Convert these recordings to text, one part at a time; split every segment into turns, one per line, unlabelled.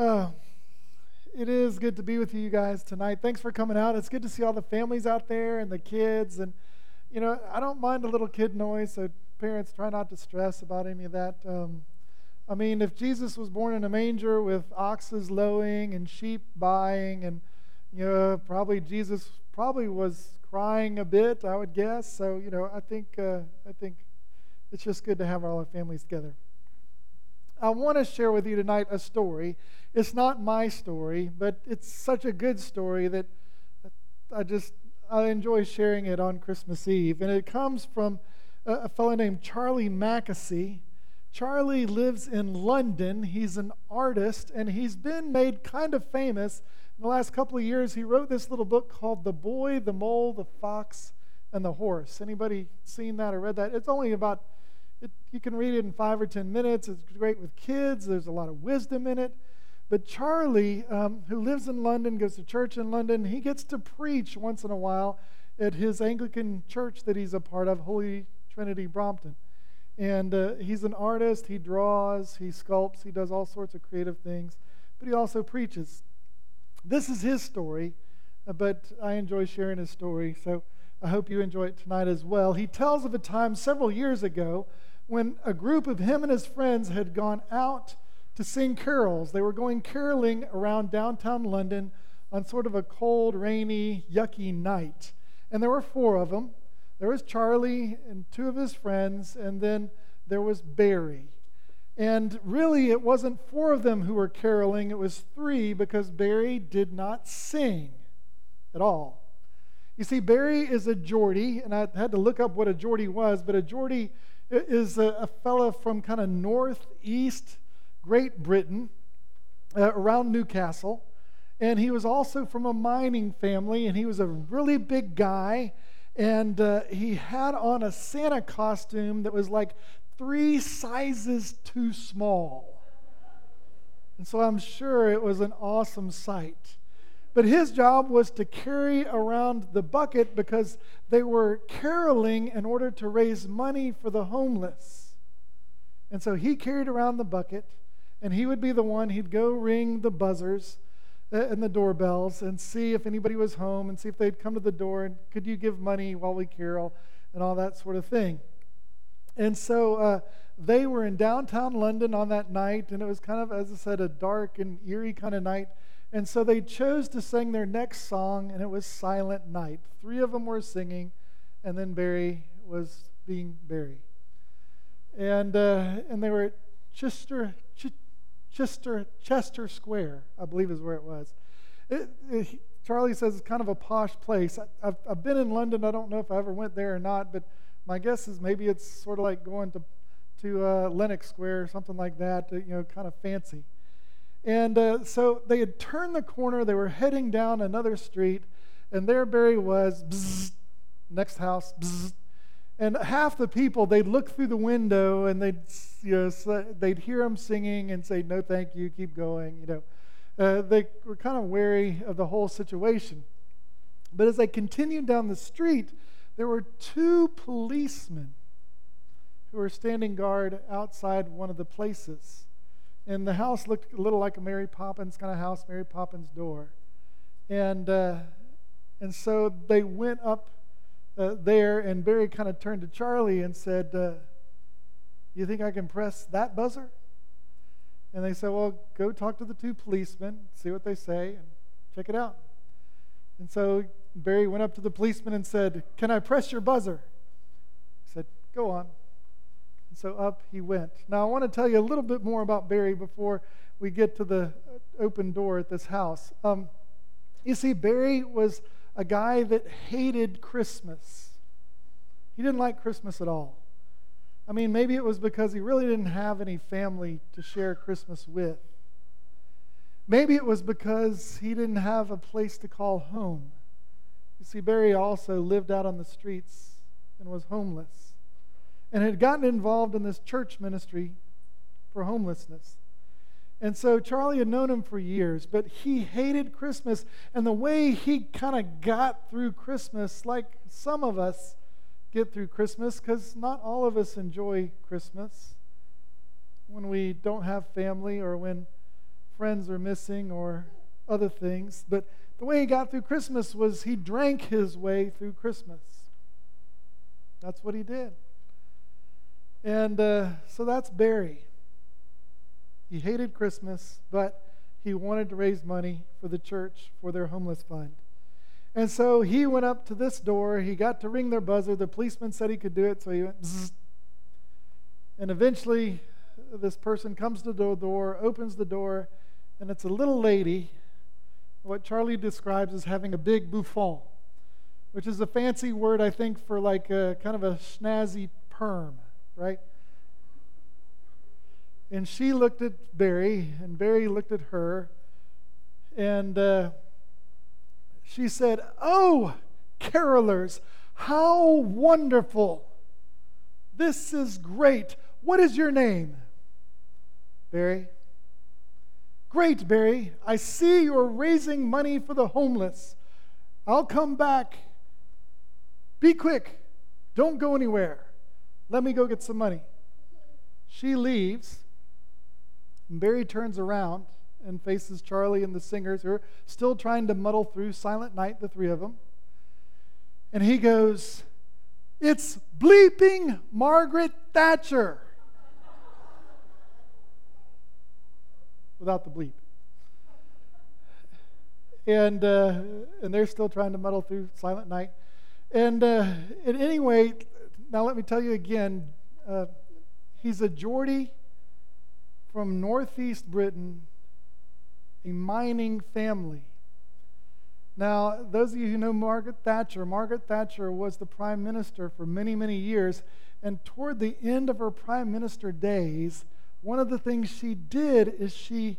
Uh, it is good to be with you guys tonight. Thanks for coming out. It's good to see all the families out there and the kids. And, you know, I don't mind a little kid noise, so parents try not to stress about any of that. Um, I mean, if Jesus was born in a manger with oxes lowing and sheep buying, and, you know, probably Jesus probably was crying a bit, I would guess. So, you know, I think, uh, I think it's just good to have all our families together. I want to share with you tonight a story. It's not my story, but it's such a good story that I just I enjoy sharing it on Christmas Eve. And it comes from a, fellow named Charlie Mackesy. Charlie lives in London. He's an artist, and he's been made kind of famous in the last couple of years. He wrote this little book called "The Boy, the Mole, the Fox, and the Horse." Anybody seen that or read that? It's only about it, you can read it in five or ten minutes. It's great with kids. There's a lot of wisdom in it. But Charlie, um, who lives in London, goes to church in London, he gets to preach once in a while at his Anglican church that he's a part of, Holy Trinity Brompton. And uh, he's an artist. He draws, he sculpts, he does all sorts of creative things, but he also preaches. This is his story, uh, but I enjoy sharing his story, so I hope you enjoy it tonight as well. He tells of a time several years ago when a group of him and his friends had gone out to sing carols. They were going caroling around downtown London on sort of a cold, rainy, yucky night. And there were four of them. There was Charlie and two of his friends, and then there was Barry. And really, it wasn't four of them who were caroling, it was three because Barry did not sing at all. You see, Barry is a Geordie, and I had to look up what a Geordie was, but a Geordie is a, a fellow from kind of northeast Great Britain, uh, around Newcastle. And he was also from a mining family, and he was a really big guy. And uh, he had on a Santa costume that was like three sizes too small. And so I'm sure it was an awesome sight. But his job was to carry around the bucket because they were caroling in order to raise money for the homeless. And so he carried around the bucket, and he would be the one, he'd go ring the buzzers uh, and the doorbells and see if anybody was home and see if they'd come to the door and could you give money while we carol and all that sort of thing. And so uh, they were in downtown London on that night, and it was kind of, as I said, a dark and eerie kind of night. And so they chose to sing their next song, and it was Silent Night. Three of them were singing, and then Barry was being Barry. And, uh, and they were at Chester, Ch- Chester, Chester Square, I believe is where it was. It, it, Charlie says it's kind of a posh place. I, have I've been in London. I don't know if I ever went there or not, but my guess is maybe it's sort of like going to, to uh, Lenox Square or something like that, you know, kind of fancy. And uh, so they had turned the corner, they were heading down another street, and there Barry was, bzz, next house, bzz. And half the people, they'd look through the window and they'd, you know, they'd hear him singing and say, no, thank you, keep going, you know. Uh, they were kind of wary of the whole situation. But as they continued down the street, there were two policemen who were standing guard outside one of the places. And the house looked a little like a Mary Poppins kind of house, Mary Poppins door. And, uh, and so they went up uh, there, and Barry kind of turned to Charlie and said, uh, You think I can press that buzzer? And they said, Well, go talk to the two policemen, see what they say, and check it out. And so Barry went up to the policeman and said, Can I press your buzzer? He said, Go on. And so up he went. Now, I want to tell you a little bit more about Barry before we get to the open door at this house. Um, you see, Barry was a guy that hated Christmas. He didn't like Christmas at all. I mean, maybe it was because he really didn't have any family to share Christmas with. Maybe it was because he didn't have a place to call home. You see, Barry also lived out on the streets and was homeless and had gotten involved in this church ministry for homelessness. And so Charlie had known him for years, but he hated Christmas. And the way he kind of got through Christmas, like some of us get through Christmas, because not all of us enjoy Christmas when we don't have family or when friends are missing or other things. But the way he got through Christmas was he drank his way through Christmas. That's what he did. And uh, so that's Barry. He hated Christmas, but he wanted to raise money for the church for their homeless fund. And so he went up to this door. He got to ring their buzzer. The policeman said he could do it, so he went Bzz. And eventually, this person comes to the door, opens the door, and it's a little lady, what Charlie describes as having a big bouffant, which is a fancy word, I think, for like a, kind of a snazzy perm, right? And she looked at Barry, and Barry looked at her, and uh, she said, Oh, carolers, how wonderful! This is great. What is your name? Barry. Great, Barry. I see you're raising money for the homeless. I'll come back. Be quick. Don't go anywhere. Let me go get some money. She leaves. And Barry turns around and faces Charlie and the singers who are still trying to muddle through Silent Night, the three of them. And he goes, It's bleeping Margaret Thatcher. Without the bleep. And, uh, and they're still trying to muddle through Silent Night. And uh, anyway, now let me tell you again uh, he's a Geordie from northeast Britain, a mining family. Now, those of you who know Margaret Thatcher, Margaret Thatcher was the prime minister for many, many years. And toward the end of her prime minister days, one of the things she did is she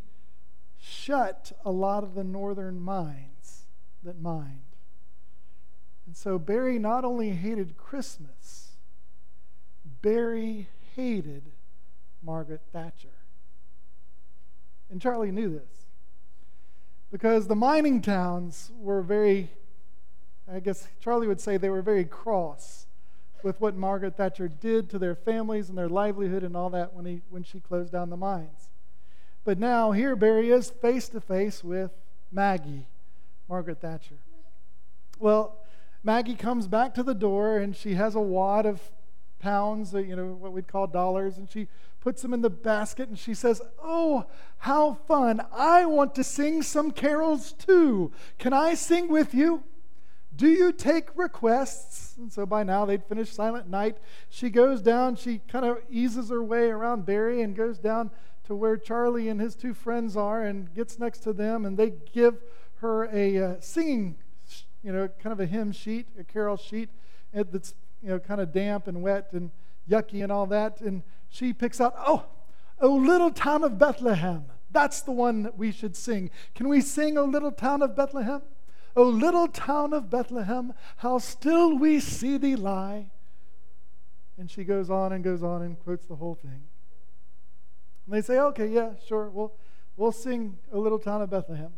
shut a lot of the northern mines that mined. And so Barry not only hated Christmas, Barry hated Margaret Thatcher. And Charlie knew this because the mining towns were very, I guess Charlie would say they were very cross with what Margaret Thatcher did to their families and their livelihood and all that when, he, when she closed down the mines. But now here Barry is face to face with Maggie, Margaret Thatcher. Well, Maggie comes back to the door and she has a wad of pounds, uh, you know, what we'd call dollars, and she puts them in the basket and she says, Oh, how fun! I want to sing some carols too. Can I sing with you? Do you take requests? And so by now they'd finished Silent Night. She goes down, she kind of eases her way around Barry and goes down to where Charlie and his two friends are and gets next to them, and they give her a uh, singing, you know, kind of a hymn sheet, a carol sheet that's, you know, kind of damp and wet and yucky and all that. And she picks out, oh, oh, little town of Bethlehem. That's the one that we should sing. Can we sing, O little town of Bethlehem? O little town of Bethlehem, how still we see thee lie. And she goes on and goes on and quotes the whole thing. And they say, okay, yeah, sure, we'll, we'll sing O little town of Bethlehem.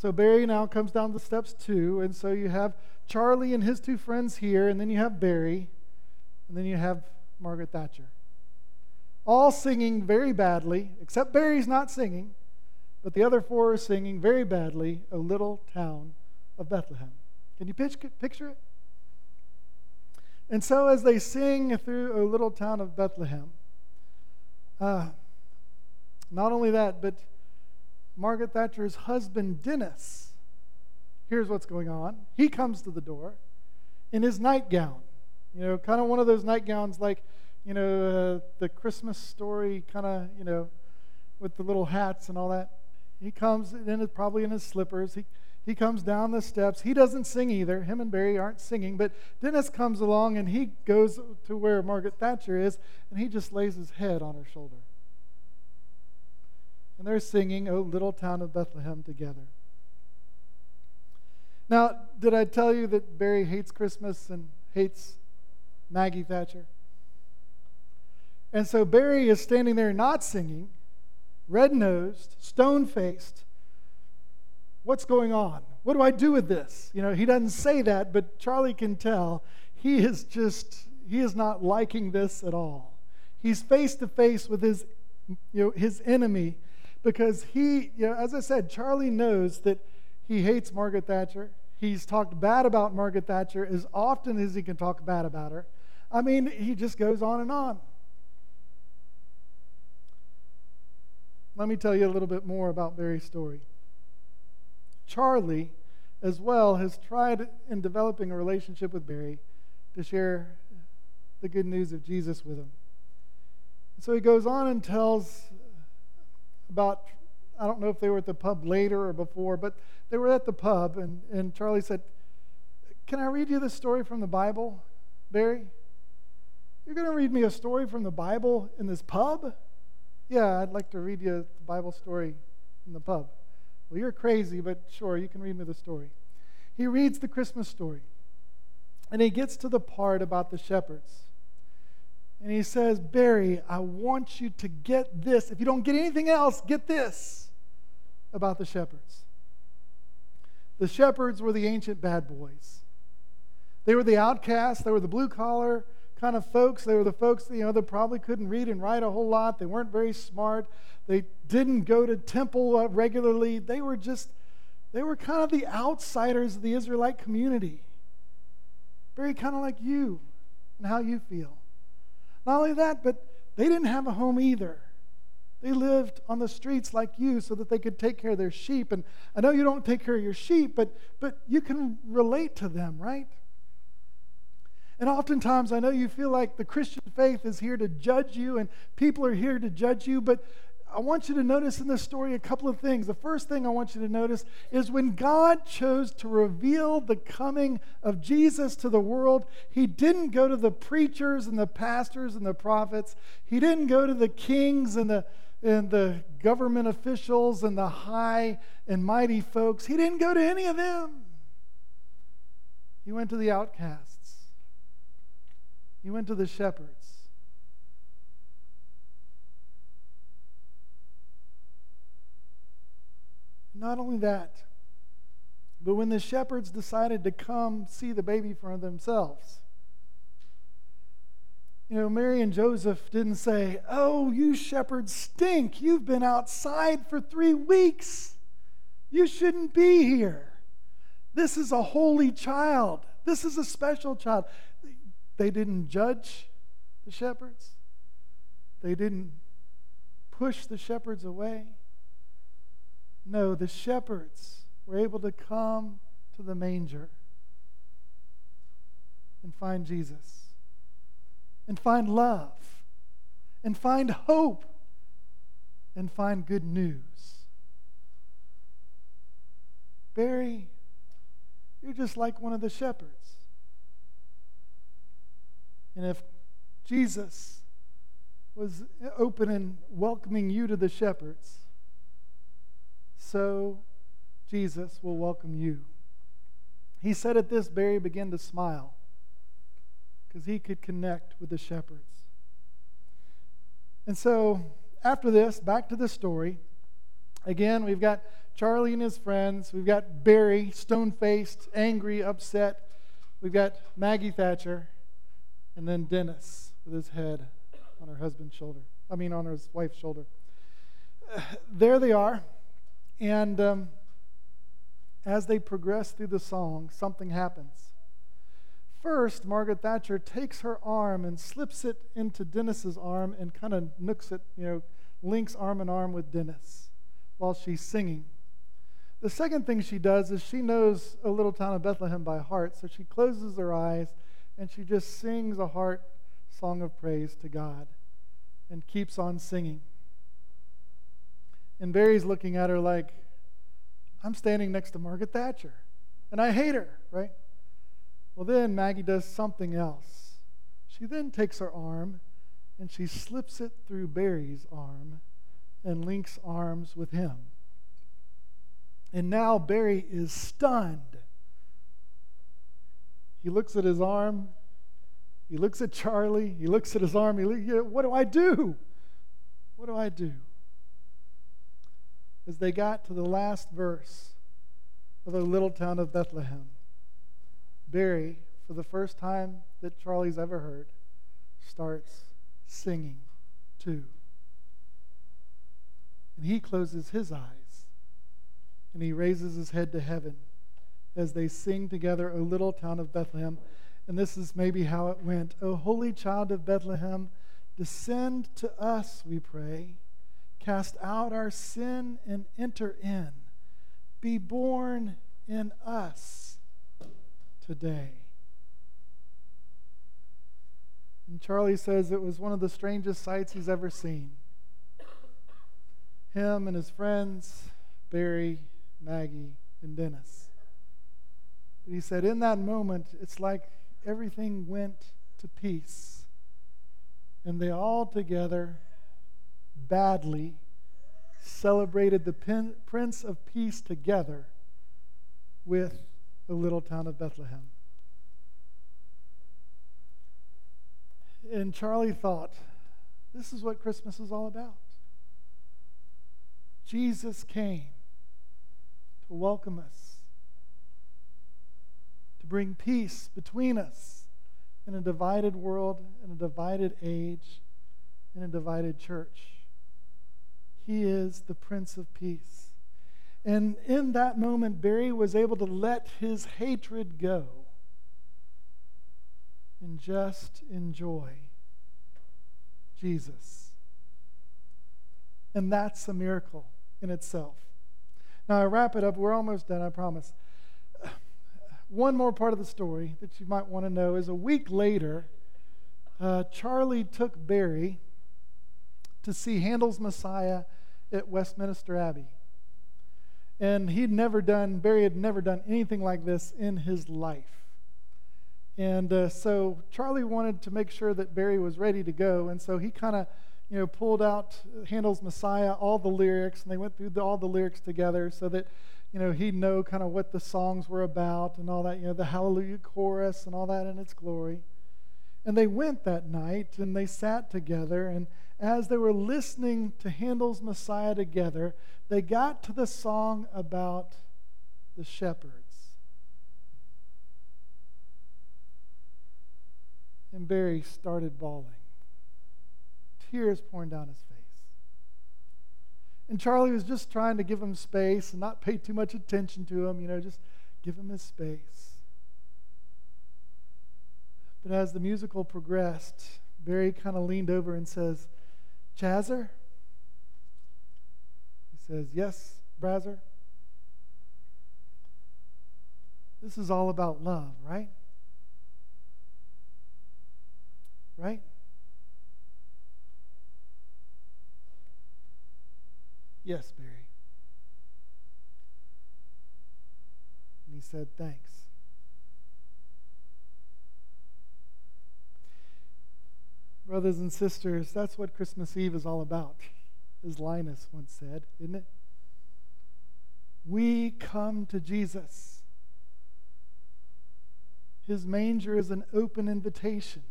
So Barry now comes down the steps too, and so you have Charlie and his two friends here, and then you have Barry, and then you have Margaret Thatcher all singing very badly, except Barry's not singing, but the other four are singing very badly, A Little Town of Bethlehem. Can you picture it? And so, as they sing through A Little Town of Bethlehem, uh, not only that, but Margaret Thatcher's husband, Dennis, here's what's going on. He comes to the door in his nightgown. You know, kind of one of those nightgowns like you know, uh, the Christmas story kind of, you know, with the little hats and all that. He comes in probably in his slippers. He he comes down the steps. He doesn't sing either. Him and Barry aren't singing, but Dennis comes along and he goes to where Margaret Thatcher is and he just lays his head on her shoulder. And they're singing, Oh, Little Town of Bethlehem together. Now, did I tell you that Barry hates Christmas and hates Maggie Thatcher? And so Barry is standing there not singing, red nosed, stone faced. What's going on? What do I do with this? You know, he doesn't say that, but Charlie can tell he is just, he is not liking this at all. He's face to face with his, you know, his enemy because he, you know, as I said, Charlie knows that he hates Margaret Thatcher. He's talked bad about Margaret Thatcher as often as he can talk bad about her. I mean, he just goes on and on. Let me tell you a little bit more about Barry's story. Charlie, as well, has tried in developing a relationship with Barry to share the good news of Jesus with him. So he goes on and tells about, I don't know if they were at the pub later or before, but they were at the pub, and, and Charlie said, Can I read you the story from the Bible, Barry? You're going to read me a story from the Bible in this pub? Yeah, I'd like to read you the Bible story in the pub. Well, you're crazy, but sure, you can read me the story. He reads the Christmas story, and he gets to the part about the shepherds. And he says, Barry, I want you to get this. If you don't get anything else, get this about the shepherds. The shepherds were the ancient bad boys. They were the outcasts, they were the blue collar kind of folks. They were the folks, you know, that probably couldn't read and write a whole lot. They weren't very smart. They didn't go to temple uh, regularly. They were just, they were kind of the outsiders of the Israelite community. Very kind of like you and how you feel. Not only that, but they didn't have a home either. They lived on the streets like you so that they could take care of their sheep. And I know you don't take care of your sheep, but, but you can relate to them, right? And oftentimes, I know you feel like the Christian faith is here to judge you and people are here to judge you, but I want you to notice in this story a couple of things. The first thing I want you to notice is when God chose to reveal the coming of Jesus to the world, He didn't go to the preachers and the pastors and the prophets, He didn't go to the kings and the and the government officials and the high and mighty folks. He didn't go to any of them. He went to the outcasts. He went to the shepherds. Not only that, but when the shepherds decided to come see the baby for themselves, you know, Mary and Joseph didn't say, Oh, you shepherds stink. You've been outside for three weeks. You shouldn't be here. This is a holy child. This is a special child. They didn't judge the shepherds, they didn't push the shepherds away. No, the shepherds were able to come to the manger and find Jesus and find love and find hope and find good news. Barry, you're just like one of the shepherds. And if Jesus was open and welcoming you to the shepherds, so Jesus will welcome you. He said at this, Barry began to smile because he could connect with the shepherds. And so, after this, back to the story. Again, we've got Charlie and his friends. We've got Barry, stone faced, angry, upset. We've got Maggie Thatcher. And then Dennis with his head on her husband's shoulder. I mean, on his wife's shoulder. there they are. And um, as they progress through the song, something happens. First, Margaret Thatcher takes her arm and slips it into Dennis's arm and kind of nooks it, you know, links arm in arm with Dennis while she's singing. The second thing she does is she knows a little town of Bethlehem by heart, so she closes her eyes and she just sings a heart song of praise to God and keeps on singing. And Barry's looking at her like, I'm standing next to Margaret Thatcher, and I hate her, right? Well, then Maggie does something else. She then takes her arm and she slips it through Barry's arm and links arms with him. And now Barry is stunned he looks at his arm. He looks at Charlie. He looks at his arm. He looks, what do I do? What do I do? As they got to the last verse of the little town of Bethlehem, Barry, for the first time that Charlie's ever heard, starts singing too. And he closes his eyes and he raises his head to heaven as they sing together, O little town of Bethlehem. And this is maybe how it went O holy child of Bethlehem, descend to us, we pray. Cast out our sin and enter in. Be born in us today. And Charlie says it was one of the strangest sights he's ever seen. Him and his friends, Barry, Maggie, and Dennis. But he said, in that moment, it's like everything went to peace. And they all together, badly, celebrated the Prince of Peace together with the little town of Bethlehem. And Charlie thought, this is what Christmas is all about. Jesus came to welcome us, to bring peace between us in a divided world, in a divided age, in a divided church. He is the Prince of Peace. And in that moment, Barry was able to let his hatred go and just enjoy Jesus. And that's a miracle in itself. Now, I wrap it up. We're almost done, I promise. One more part of the story that you might want to know is a week later, uh, Charlie took Barry to see Handel's Messiah at Westminster Abbey. And he'd never done, Barry had never done anything like this in his life. And uh, so Charlie wanted to make sure that Barry was ready to go. And so he kind of, you know, pulled out Handel's Messiah, all the lyrics, and they went through the, all the lyrics together so that, you know, he'd know kind of what the songs were about and all that, you know, the Hallelujah chorus and all that in its glory. And they went that night and they sat together. And as they were listening to Handel's Messiah together, they got to the song about the shepherds. And Barry started bawling, tears pouring down his face. And Charlie was just trying to give him space and not pay too much attention to him, you know, just give him his space. But as the musical progressed, Barry kind of leaned over and says, Chazer? He says, Yes, Brazzer. This is all about love, right? Right? Yes, Barry. And he said, Thanks. Brothers and sisters, that's what Christmas Eve is all about, as Linus once said, isn't it? We come to Jesus. His manger is an open invitation.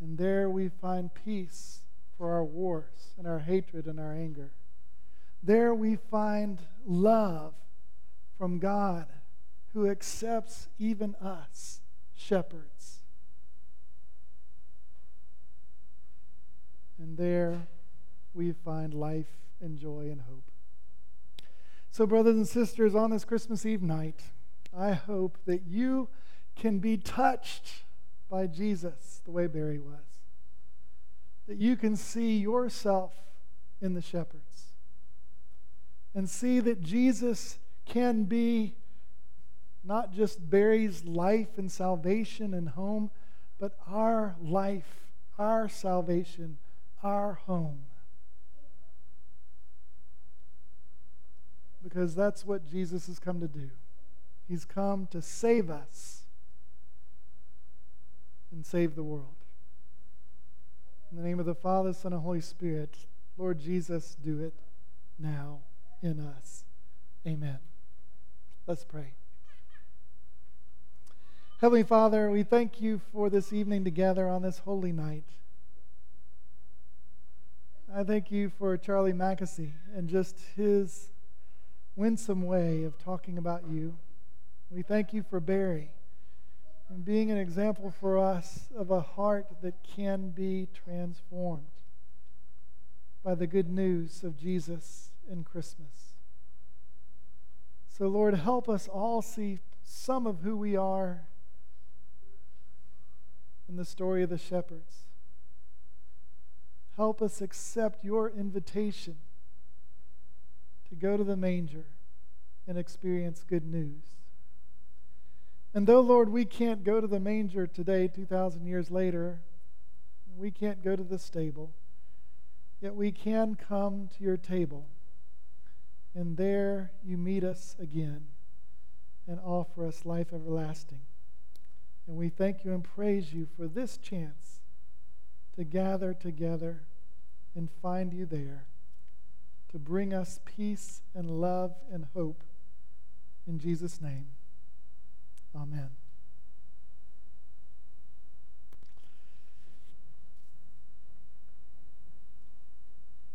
And there we find peace for our wars and our hatred and our anger. There we find love from God who accepts even us, shepherds. And there we find life and joy and hope. So, brothers and sisters, on this Christmas Eve night, I hope that you can be touched by Jesus the way Barry was. That you can see yourself in the shepherds and see that Jesus can be not just Barry's life and salvation and home, but our life, our salvation, our home. Because that's what Jesus has come to do. He's come to save us and save the world. In the name of the Father, Son, and Holy Spirit, Lord Jesus, do it now in us. Amen. Let's pray. Heavenly Father, we thank you for this evening together on this holy night. I thank you for Charlie Mackesy and just his winsome way of talking about you. We thank you for Barry and being an example for us of a heart that can be transformed. by the good news of Jesus in Christmas. So, Lord, help us all see some of who we are in the story of the shepherds. Help us accept your invitation to go to the manger and experience good news. And though, Lord, we can't go to the manger today, 2,000 years later, we can't go to the stable, yet we can come to your table. And there you meet us again and offer us life everlasting. And we thank you and praise you for this chance to gather together and find you there to bring us peace and love and hope. In Jesus' name, amen.